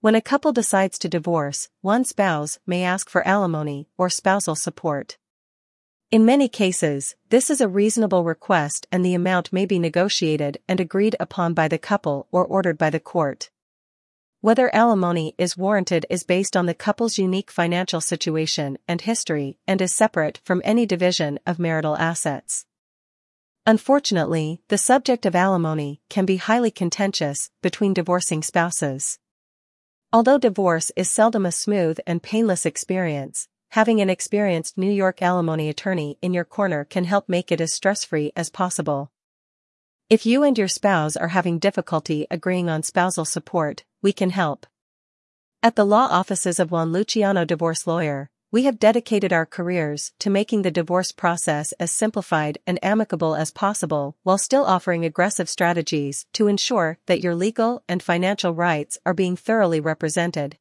When a couple decides to divorce, one spouse may ask for alimony or spousal support. In many cases, this is a reasonable request and the amount may be negotiated and agreed upon by the couple or ordered by the court. Whether alimony is warranted is based on the couple's unique financial situation and history and is separate from any division of marital assets. Unfortunately, the subject of alimony can be highly contentious between divorcing spouses. Although divorce is seldom a smooth and painless experience, having an experienced New York alimony attorney in your corner can help make it as stress-free as possible. If you and your spouse are having difficulty agreeing on spousal support, we can help. At the law offices of Juan Luciano Divorce Lawyer, we have dedicated our careers to making the divorce process as simplified and amicable as possible while still offering aggressive strategies to ensure that your legal and financial rights are being thoroughly represented.